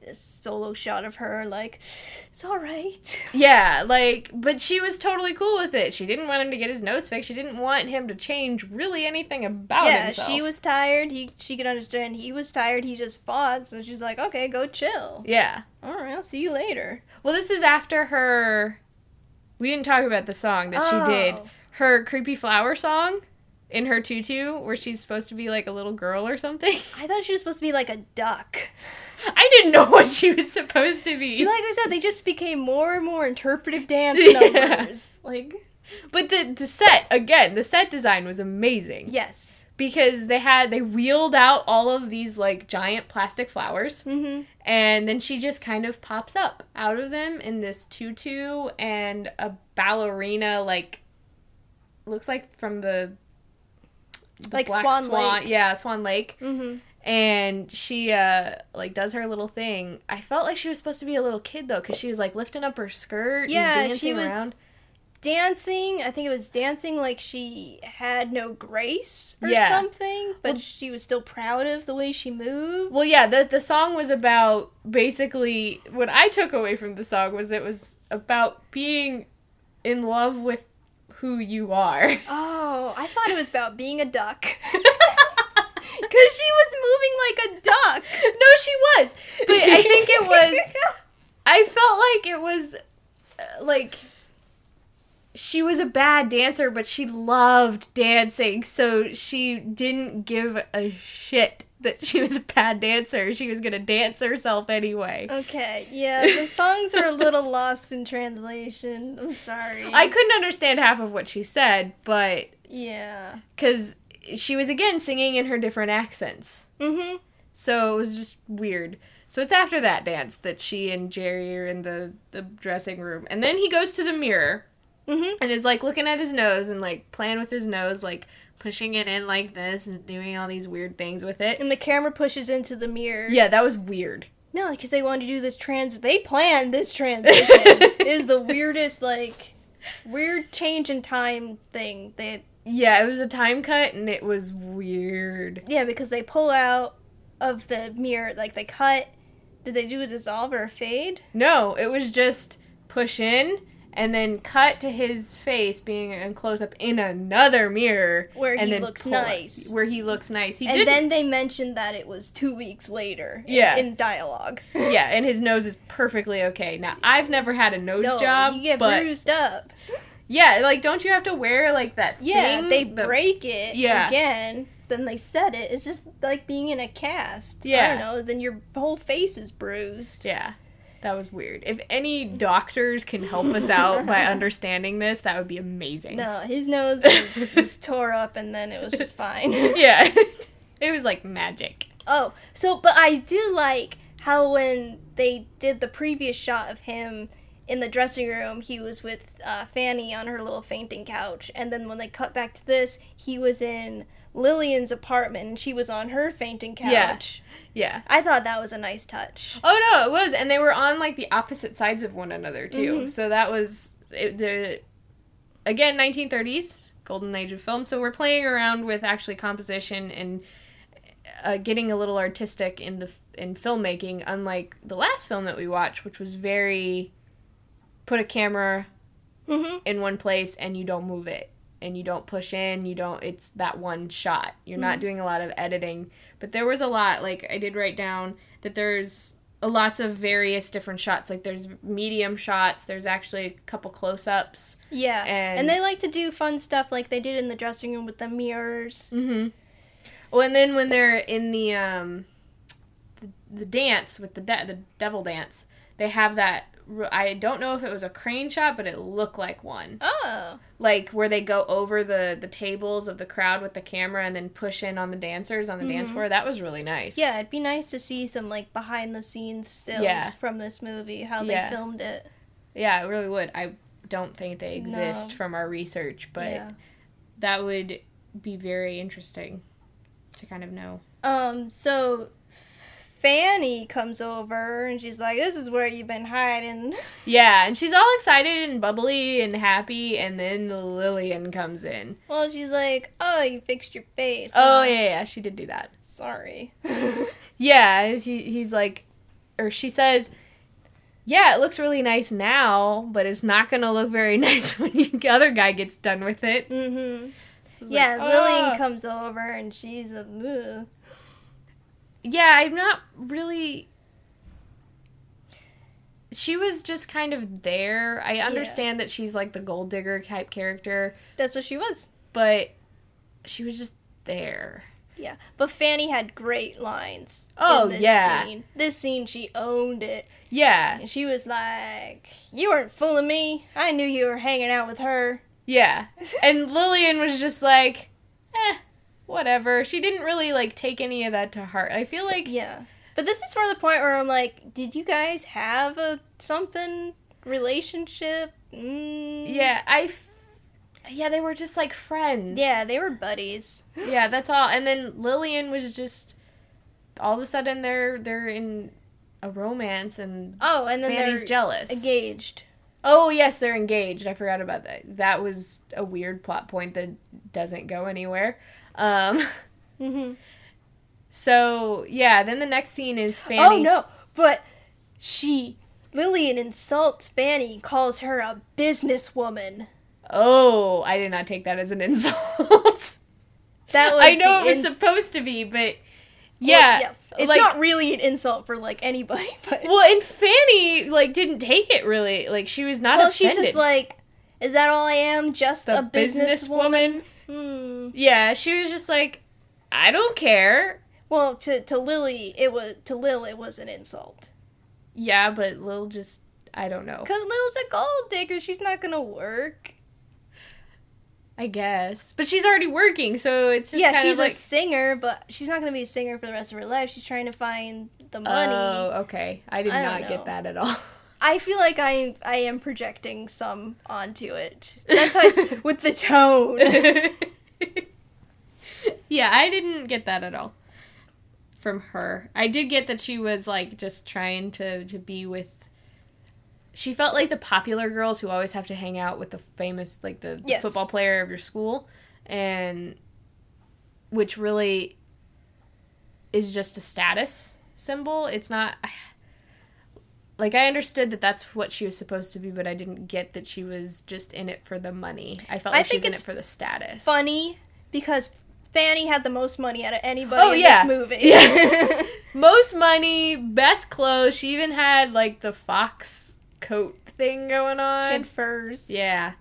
a solo shot of her, like, it's all right. (laughs) Yeah, like, but she was totally cool with it. She didn't want him to get his nose fixed. She didn't want him to change really anything about yeah, himself. she was tired. He she could understand he was tired. He just fought, so she's like, okay, go chill. Yeah. All right, I'll see you later. Well, this is after her. We didn't talk about the song that she did. Oh. Her creepy flower song in her tutu, where she's supposed to be like a little girl or something. I thought she was supposed to be like a duck. (laughs) I didn't know what she was supposed to be. See, like I said, they just became more and more interpretive (laughs) dance Yeah. numbers. Like, But the the set again, the set design was amazing. yes, because they had they wheeled out all of these like giant plastic flowers Mm-hmm. and then she just kind of pops up out of them in this tutu and a ballerina like looks like from the, the Like Swan Lake. yeah swan lake Mm-hmm. And she uh like does her little thing i felt like she was supposed to be a little kid though because she was like lifting up her skirt Yeah, and she dancing was- around Dancing, I think it was dancing like she had no grace or Yeah. something, but Well- she was still proud of the way she moved. Well, yeah, the the song was about basically what I took away from the song was it was about being in love with who you are. Oh, I thought it was about being a duck. (laughs) Because she was moving like a duck. no, she was, but I think it was. (laughs) I felt like it was uh, like she was a bad dancer, but she loved dancing, so she didn't give a shit that she was a bad dancer. She was gonna dance herself anyway. Okay, yeah, the songs are a little lost in translation. I'm sorry. I couldn't understand half of what she said, but Yeah. because she was again singing in her different accents. Mm-hmm. So it was just weird. So it's after that dance that she and Jerry are in the, the dressing room. And then he goes to the mirror Mm-hmm. and is like looking at his nose and like playing with his nose, like pushing it in like this and doing all these weird things with it. And the camera pushes into the mirror. Yeah, that was weird. No, because they wanted to do this trans. They planned this transition. (laughs) it is the weirdest, like, weird change in time thing. They Yeah, it was a time cut and it was weird. yeah, because they pull out of the mirror, like they cut. Did they do a dissolve or a fade? No, it was just push in and then cut to his face being in close up in another mirror Where and he looks nice. Where he looks nice. He and did then they mentioned that it was two weeks later. in- Yeah. In, dialogue. (laughs) Yeah, and his nose is perfectly okay. Now, I've never had a nose no, job, you get but bruised up. Yeah, like don't you have to wear like that Yeah, thing? they The- break it Yeah. again. Then they set it. It's just like being in a cast. Yeah, I don't know. Then your whole face is bruised. Yeah. That was weird. If any doctors can help us out by (laughs) understanding this, that would be amazing. No, his nose was, was (laughs) tore up, and then it was just fine. (laughs) Yeah. it was like magic. oh, so but I do like how when they did the previous shot of him in the dressing room, he was with uh, Fanny on her little fainting couch, and then when they cut back to this, he was in Lillian's apartment, and she was on her fainting couch. Yeah. yeah. I thought that was a nice touch. Oh no, it was, and they were on like the opposite sides of one another too. Mhm. So that was it, the again 1930s golden age of film. So we're playing around with actually composition and uh, getting a little artistic in the in filmmaking. Unlike the last film that we watched, which was very put a camera Mm-hmm. in one place and you don't move it and you don't push in you don't it's that one shot. You're not doing a lot of editing. But there was a lot like i did write down that there's a lots of various different shots. Like there's medium shots there's actually a couple close-ups. Yeah, And- and, they like to do fun stuff like they did in the dressing room with the mirrors. mm-hmm. Well and then when they're in the um the, the dance with the de- the devil dance they have that I don't know if it was a crane shot, but it looked like one. Oh, like where they go over the the tables of the crowd with the camera and then push in on the dancers on the dance floor. That was really nice. yeah, it'd be nice to see some like behind the scenes stills Yeah. from this movie, how Yeah. they filmed it. yeah, it really would. I don't think they exist No. from our research, but yeah. that would be very interesting to kind of know. Um, so Fanny comes over and she's like, "This is where you've been hiding." (laughs) Yeah, and she's all excited and bubbly and happy, and then Lillian comes in. Well, she's like, "Oh, you fixed your face." Oh yeah, yeah, she did do that. Sorry. (laughs) Yeah, he, he's like, or she says, "Yeah, it looks really nice now, but it's not gonna look very (laughs) nice when the other guy gets done with it." mm-hmm. Yeah, like, Lillian "Ah." comes over and she's a. Ugh. Yeah, I'm not really. She was just kind of there. I understand that she's like the gold digger type character, That's what she was. but she was just there. Yeah, but Fanny had great lines. Oh, in this yeah. Scene. This scene, she owned it. Yeah, And she was like, "You weren't fooling me. I knew you were hanging out with her." yeah. (laughs) And Lillian was just like, whatever. She didn't really like take any of that to heart. I feel like Yeah. But this is for the point where I'm like, did you guys have a something relationship? Mm. yeah, I f- yeah, they were just like friends. Yeah, they were buddies. (laughs) Yeah, that's all. And then Lillian was just all of a sudden they're they're in a romance and Oh, and then Fanny's they're jealous. engaged. Oh yes, they're engaged. I forgot about that. That was a weird plot point that doesn't go anywhere. Um hmm so yeah, then the next scene is Fanny Oh no, but she Lillian insults Fanny, calls her a businesswoman. Oh, I did not take that as an (laughs) insult. That was I know it was ins- supposed to be, but well, yeah, yes, it's like, not really an insult for like anybody, (laughs) but Well, and Fanny like didn't take it really. Like she was not well, offended. she's just like, is that all I am? Just the a businesswoman? Hmm. Yeah, she was just like, I don't care. Well, to to Lily, it was to Lil, it was an insult. Yeah, but Lil just I don't know. Cause Lil's a gold digger. She's not gonna work. I guess, but she's already working, so it's just yeah, kind she's of like. a singer, but she's not gonna be a singer for the rest of her life. She's trying to find the money. Oh, okay. I did I not know. get that at all. (laughs) I feel like I I am projecting some onto it. That's how (laughs) with the tone. (laughs) yeah, I didn't get that at all from her. I did get that she was like just trying to to be with. She felt like the popular girls who always have to hang out with the famous, like the, the football player of your school, and which really is just a status symbol. It's not. Like I understood that that's what she was supposed to be, but I didn't get that she was just in it for the money. I felt I like she was in it for the status. Funny because Fanny had the most money out of anybody Oh, in yeah. this movie. Yeah. (laughs) Most money, best clothes. She even had like the fox coat thing going she on. had furs. Yeah.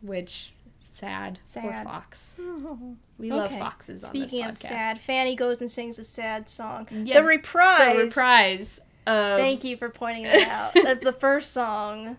Which sad. Poor Sad. fox. (laughs) We love foxes on Speaking this of sad, Fanny goes and sings a sad song. Yeah, the reprise. The reprise of, Thank you for pointing that out. That's the (laughs) first song.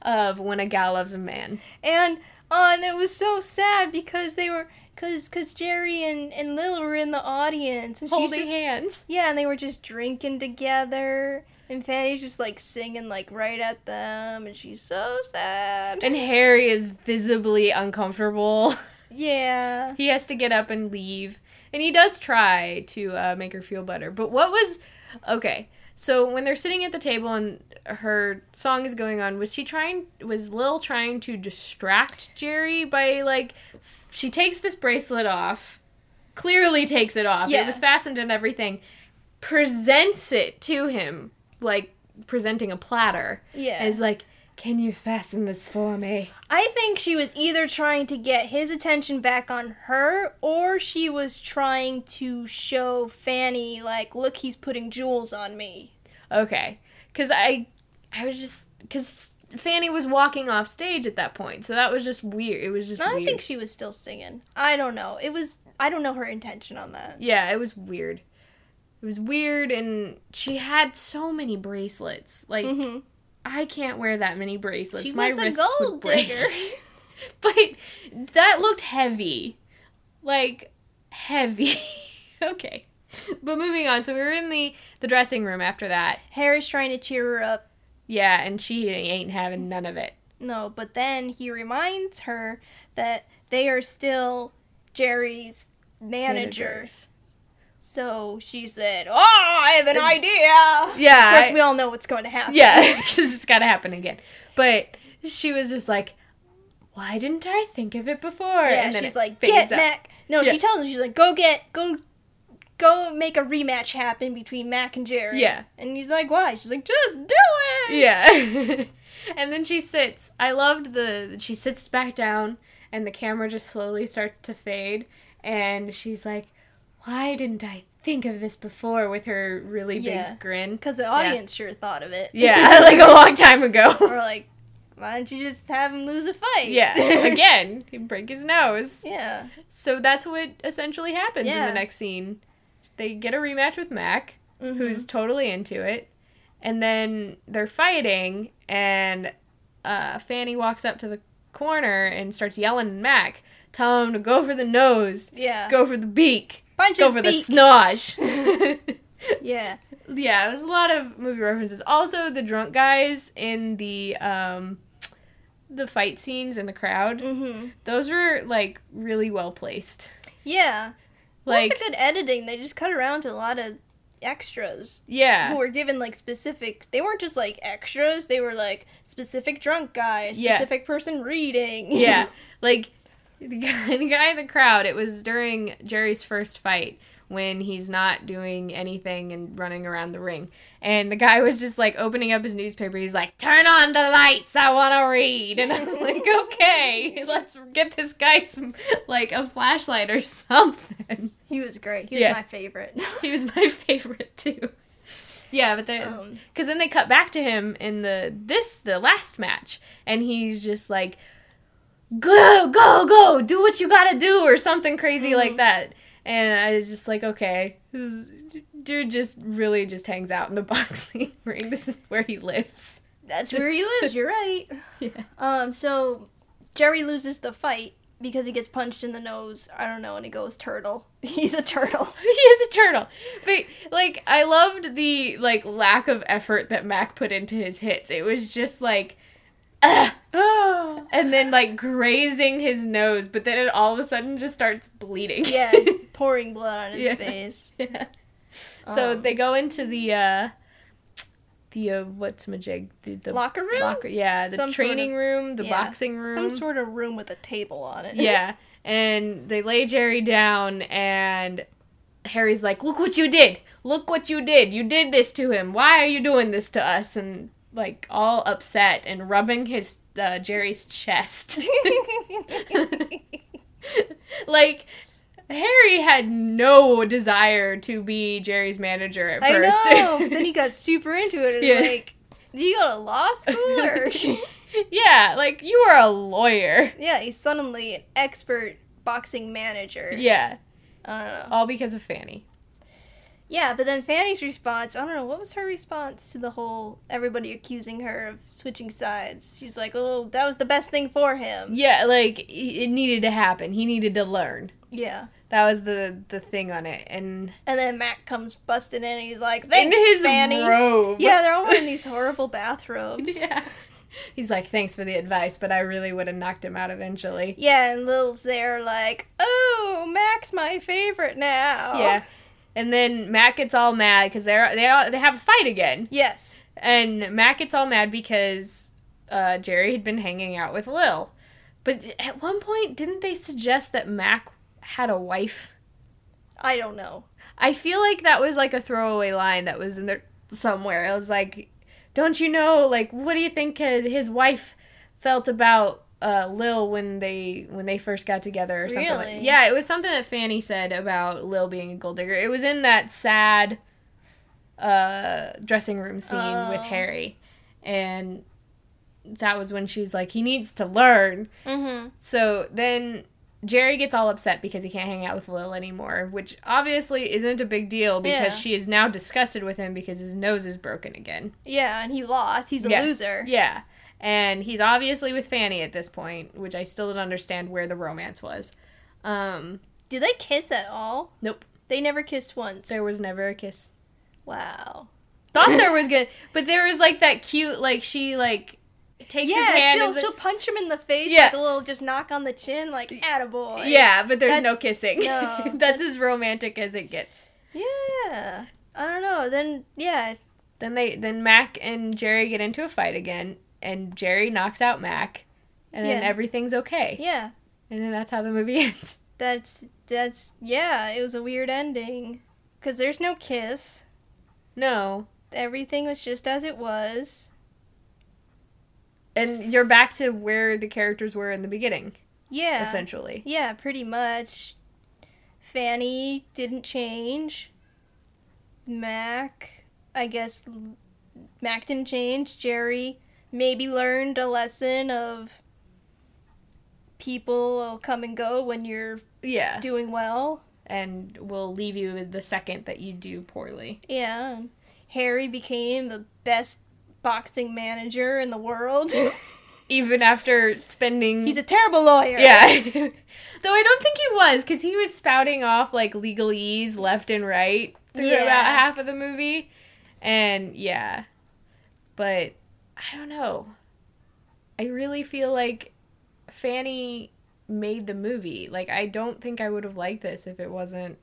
of When a Gal Loves a Man. And uh, and it was so sad because they were cause cause Jerry and, and Lil were in the audience and she's Holding just, hands. yeah, and they were just drinking together. And Fanny's just like singing like right at them, and she's so sad. And Harry is visibly uncomfortable. (laughs) yeah, he has to get up and leave and he does try to uh, make her feel better but what was okay so when they're sitting at the table and her song is going on was she trying was lil trying to distract jerry by like she takes this bracelet off clearly takes it off Yeah. it was fastened and everything presents it to him like presenting a platter yeah. is like can you fasten this for me I think she was either trying to get his attention back on her, or she was trying to show Fanny like, look, he's putting jewels on me. Okay, because I, I was just because Fanny was walking off stage at that point, so that was just weird. It was just I weird. think she was still singing. I don't know. It was. I don't know her intention on that. yeah, it was weird. It was weird, and she had so many bracelets. Like hmm I can't wear that many bracelets. She My was a gold would break. digger. (laughs) but that looked heavy, like heavy. (laughs) okay, but moving on. So we were in the the dressing room after that. Harry's trying to cheer her up. Yeah, and she ain't having none of it. No, but then he reminds her that they are still Jerry's managers. So she said, "Oh, I have an idea." Yeah, Of course, I- we all know what's going to happen. Yeah, (laughs) because it's got to happen again. But she was just like, why didn't I think of it before? Yeah, and then she's like, "Get out. Mac." No, Yeah. she tells him she's like, "Go get, go, go make a rematch happen between Mac and Jerry." Yeah. and he's like, "Why?" She's like, "Just do it." Yeah. (laughs) and then she sits. I loved the. She sits back down, and the camera just slowly starts to fade. And she's like, why didn't I think of this before? With her really Yeah. big grin. Because the audience sure thought of it. Yeah, (laughs) (laughs) like a long time ago. or like, why don't you just have him lose a fight? yeah, (laughs) again, he'd break his nose. yeah. So that's what essentially happens in the next scene. They get a rematch with Mac. Mhm. who's totally into it. And then they're fighting, and uh, Fanny walks up to the corner and starts yelling at Mac, telling him to go for the nose, Yeah. go for the beak, Punch go for beak. the snosh. (laughs) (laughs) Yeah. yeah, there's a lot of movie references. Also, the drunk guys in the um, the fight scenes in the crowd. Mm-hmm. Those were like really well placed. Yeah. Well, Like, a good editing. They just cut around to a lot of extras yeah, who were given like specific. They weren't just like extras. They were like specific drunk guy, Yeah. specific person reading. yeah, (laughs) like the guy, (laughs) the guy in the crowd. It was during Jerry's first fight when he's not doing anything and running around the ring, and the guy was just like opening up his newspaper. He's like, "Turn on the lights, I want to read," and I'm (laughs) like, "Okay, let's get this guy some like a flashlight or something." he was great. He was Yeah. my favorite. (laughs) He was my favorite too. Yeah, but then Um, because then they cut back to him in the this the last match, and he's just like, "Go, go, go! Do what you gotta do," or something crazy like Mhm. that. And I was just like, okay, is- dude just really just hangs out in the (laughs) boxing ring. This is where he lives. that's where he lives. You're right. (laughs) Yeah. Um. So Jerry loses the fight because he gets punched in the nose. I don't know, and he goes turtle. (laughs) He's a turtle. he is a turtle. But like I loved the like lack of effort that Mac put into his hits. It was just like. (sighs) and then like grazing his nose, but then it all of a sudden just starts bleeding. Yeah, (laughs) pouring blood on his Yeah. face. (laughs) Yeah. So Um, they go into the uh the uh, what's majig the, the Locker room? locker yeah the Some sort training of- room the Yeah, boxing room Some sort of room with a table on it. yeah (laughs) and they lay Jerry down and Harry's like look what you did look what you did you did this to him why are you doing this to us and like all upset and rubbing his uh, Jerry's chest (laughs) (laughs) like Harry had no desire to be Jerry's manager at I first. know. (laughs) but then he got super into it. It's Yeah. like, do you go to law school or? yeah, like you are a lawyer. yeah, he's suddenly an expert boxing manager. Yeah, I know. all because of Fanny. Yeah, but then Fanny's response, I don't know, what was her response to the whole everybody accusing her of switching sides? She's like, oh, that was the best thing for him. Yeah, like it needed to happen. He needed to learn. Yeah. That was the the thing on it, and And then Mac comes busting in and he's like, thanks, in his Fanny. robe. Yeah, they're all wearing these horrible bathrobes. (laughs) yeah. He's like, thanks for the advice, but I really would have knocked him out eventually. Yeah, and Lil's there like, oh, Mac's my favorite now. Yeah. And then Mac gets all mad because they're they all, they have a fight again. Yes. And Mac gets all mad because uh, Jerry had been hanging out with Lil. But at one point, didn't they suggest that Mac had a wife? I don't know. I feel like that was like a throwaway line that was in there somewhere. It was like, don't you know, like, what do you think his wife felt about uh, Lil when they when they first got together or something? Like, Really? yeah, it was something that Fanny said about Lil being a gold digger. It was in that sad uh, dressing room scene with Oh. Harry, and that was when she's like, he needs to learn. Mm-hmm. So then Jerry gets all upset because he can't hang out with Lil anymore, which obviously isn't a big deal because Yeah. she is now disgusted with him because his nose is broken again. Yeah, and he lost. He's a Yeah. loser. Yeah. And he's obviously with Fanny at this point, which I still don't understand where the romance was. Um, Did they kiss at all? Nope. They never kissed once. there was never a kiss. wow. Thought there (laughs) was good, but there was like that cute, like she like takes his Yeah, hand. she'll and she'll punch him in the face Yeah. like a little just knock on the chin, like attaboy. yeah, but there's That's- no kissing. no, (laughs) That's as romantic as it gets. Yeah. I don't know. Then yeah, Then they then Mac and Jerry get into a fight again, and Jerry knocks out Mac, and then Yeah. everything's okay. yeah. And then that's how the movie (laughs) ends. That's that's yeah. It was a weird ending because there's no kiss. No, Everything was just as it was. and you're back to where the characters were in the beginning, Yeah. essentially. Yeah, pretty much. Fanny didn't change. Mac, I guess Mac didn't change. Jerry maybe learned a lesson of people will come and go when you're Yeah, doing well. and will leave you the second that you do poorly. Yeah. Harry became the best boxing manager in the world. (laughs) even after spending. He's a terrible lawyer. yeah. (laughs) (laughs) Though I don't think he was, because he was spouting off like legalese left and right through Yeah. about half of the movie, and yeah, but I don't know. I really feel like Fanny made the movie. Like I don't think I would have liked this if it wasn't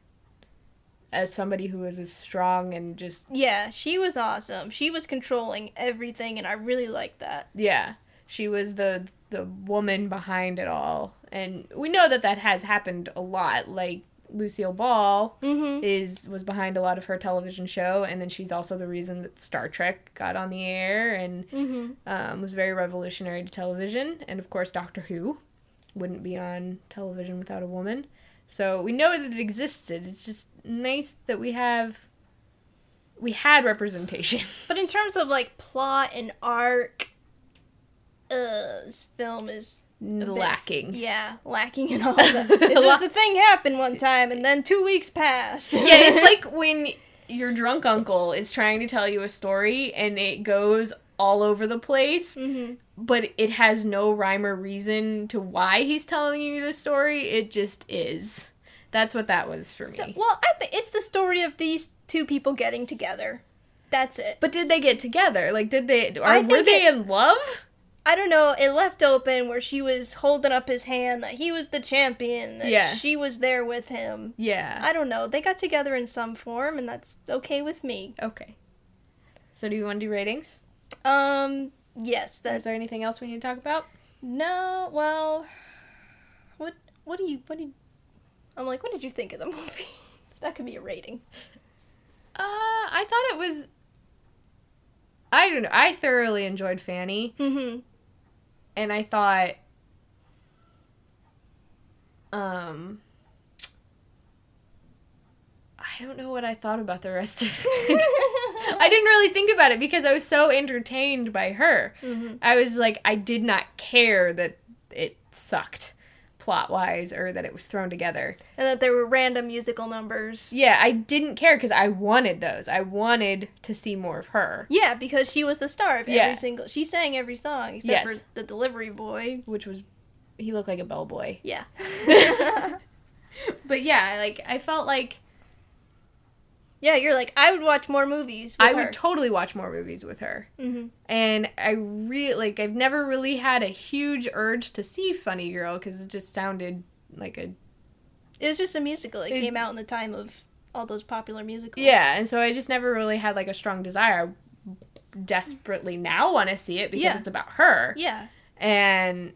as somebody who was as strong and just Yeah, she was awesome. She was controlling everything, and I really liked that. yeah she was the the woman behind it all and we know that that has happened a lot like lucille ball Mm-hmm. is was behind a lot of her television show and then she's also the reason that star trek got on the air and Mm-hmm. um, was very revolutionary to television and of course doctor who wouldn't be on television without a woman so we know that it existed it's just nice that we have we had representation (laughs) But in terms of like plot and arc, uh, this film is lacking yeah, lacking in all (laughs) that. It's just a thing happened one time, and then two weeks passed. yeah, it's (laughs) like when your drunk uncle is trying to tell you a story and it goes all over the place, hmm but it has no rhyme or reason to why he's telling you the story. It just is. That's what that was for So, me. well, I it's the story of these two people getting together. That's it. But did they get together? Like, did they? Or were they it- in love? I don't know. It left open where she was holding up his hand that he was the champion. That Yeah. she was there with him. Yeah. I don't know. They got together in some form, and that's okay with me. Okay. So, do you want to do ratings? Um. Yes. Is That's there anything else we need to talk about? no. Well. What? What do you? What did? I'm like. What did you think of the (laughs) movie? that could be a rating. Uh, I thought it was. I don't know. I thoroughly enjoyed Fanny. Mm-hmm. And I thought um I don't know what I thought about the rest of it. (laughs) I didn't really think about it because I was so entertained by her. Mm-hmm. I was like I did not care that it sucked plot wise or that it was thrown together. And that there were random musical numbers. Yeah, I didn't care because I wanted those. I wanted to see more of her, Yeah, because she was the star of every Yeah. single. She sang every song except Yes. for the delivery boy. which was he looked like a bellboy. Yeah. (laughs) (laughs) But yeah, like I felt like yeah, you're like I would watch more movies. With I her. would totally watch more movies with her. hmm and I really like I've never really had a huge urge to see Funny Girl because it just sounded like a It was just a musical. It, It- came out in the time of all those popular musicals. yeah, and so I just never really had like a strong desire. I desperately now want to see it because Yeah. it's about her, Yeah. and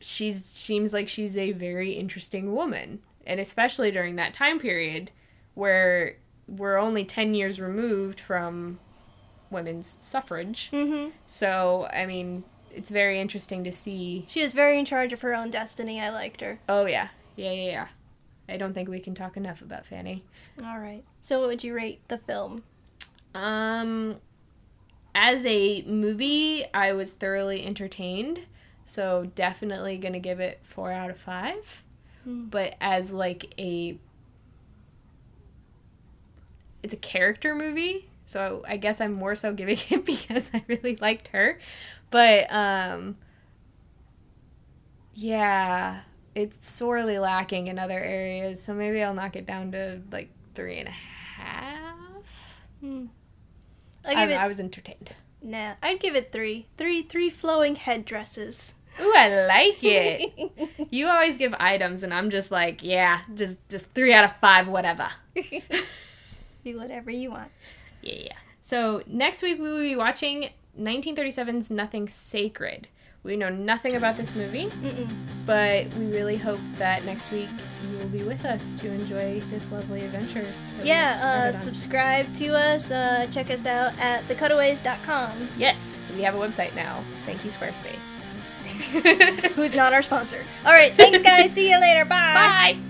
she's seems like she's a very interesting woman, and especially during that time period where we're only ten years removed from women's suffrage. hmm So I mean, it's very interesting to see She was very in charge of her own destiny. I liked her. Oh yeah, yeah, yeah, yeah. I don't think we can talk enough about Fanny. All right. So, what would you rate the film? Um, as a movie, I was thoroughly entertained, so definitely gonna give it four out of five. Hmm. But as like a, it's a character movie, so I guess I'm more so giving (laughs) it because I really liked her. But um, yeah, it's sorely lacking in other areas, so maybe I'll knock it down to like three and a half. Hmm. I, I give I was entertained. Nah, I'd give it three, three, three Three, three flowing headdresses. Ooh, I like it. (laughs) you always give items, and I'm just like, yeah, just just three out of five, whatever. (laughs) Do whatever you want. Yeah, yeah. So next week we will be watching 1937's Nothing Sacred. We know nothing about this movie, Mm-mm. but we really hope that next week you will be with us to enjoy this lovely adventure. Yeah, uh, subscribe to us. Uh, check us out at thecutaways.com. yes, we have a website now. Thank you, Squarespace. (laughs) Who's not our sponsor. All right, thanks, guys. (laughs) See you later. Bye. Bye.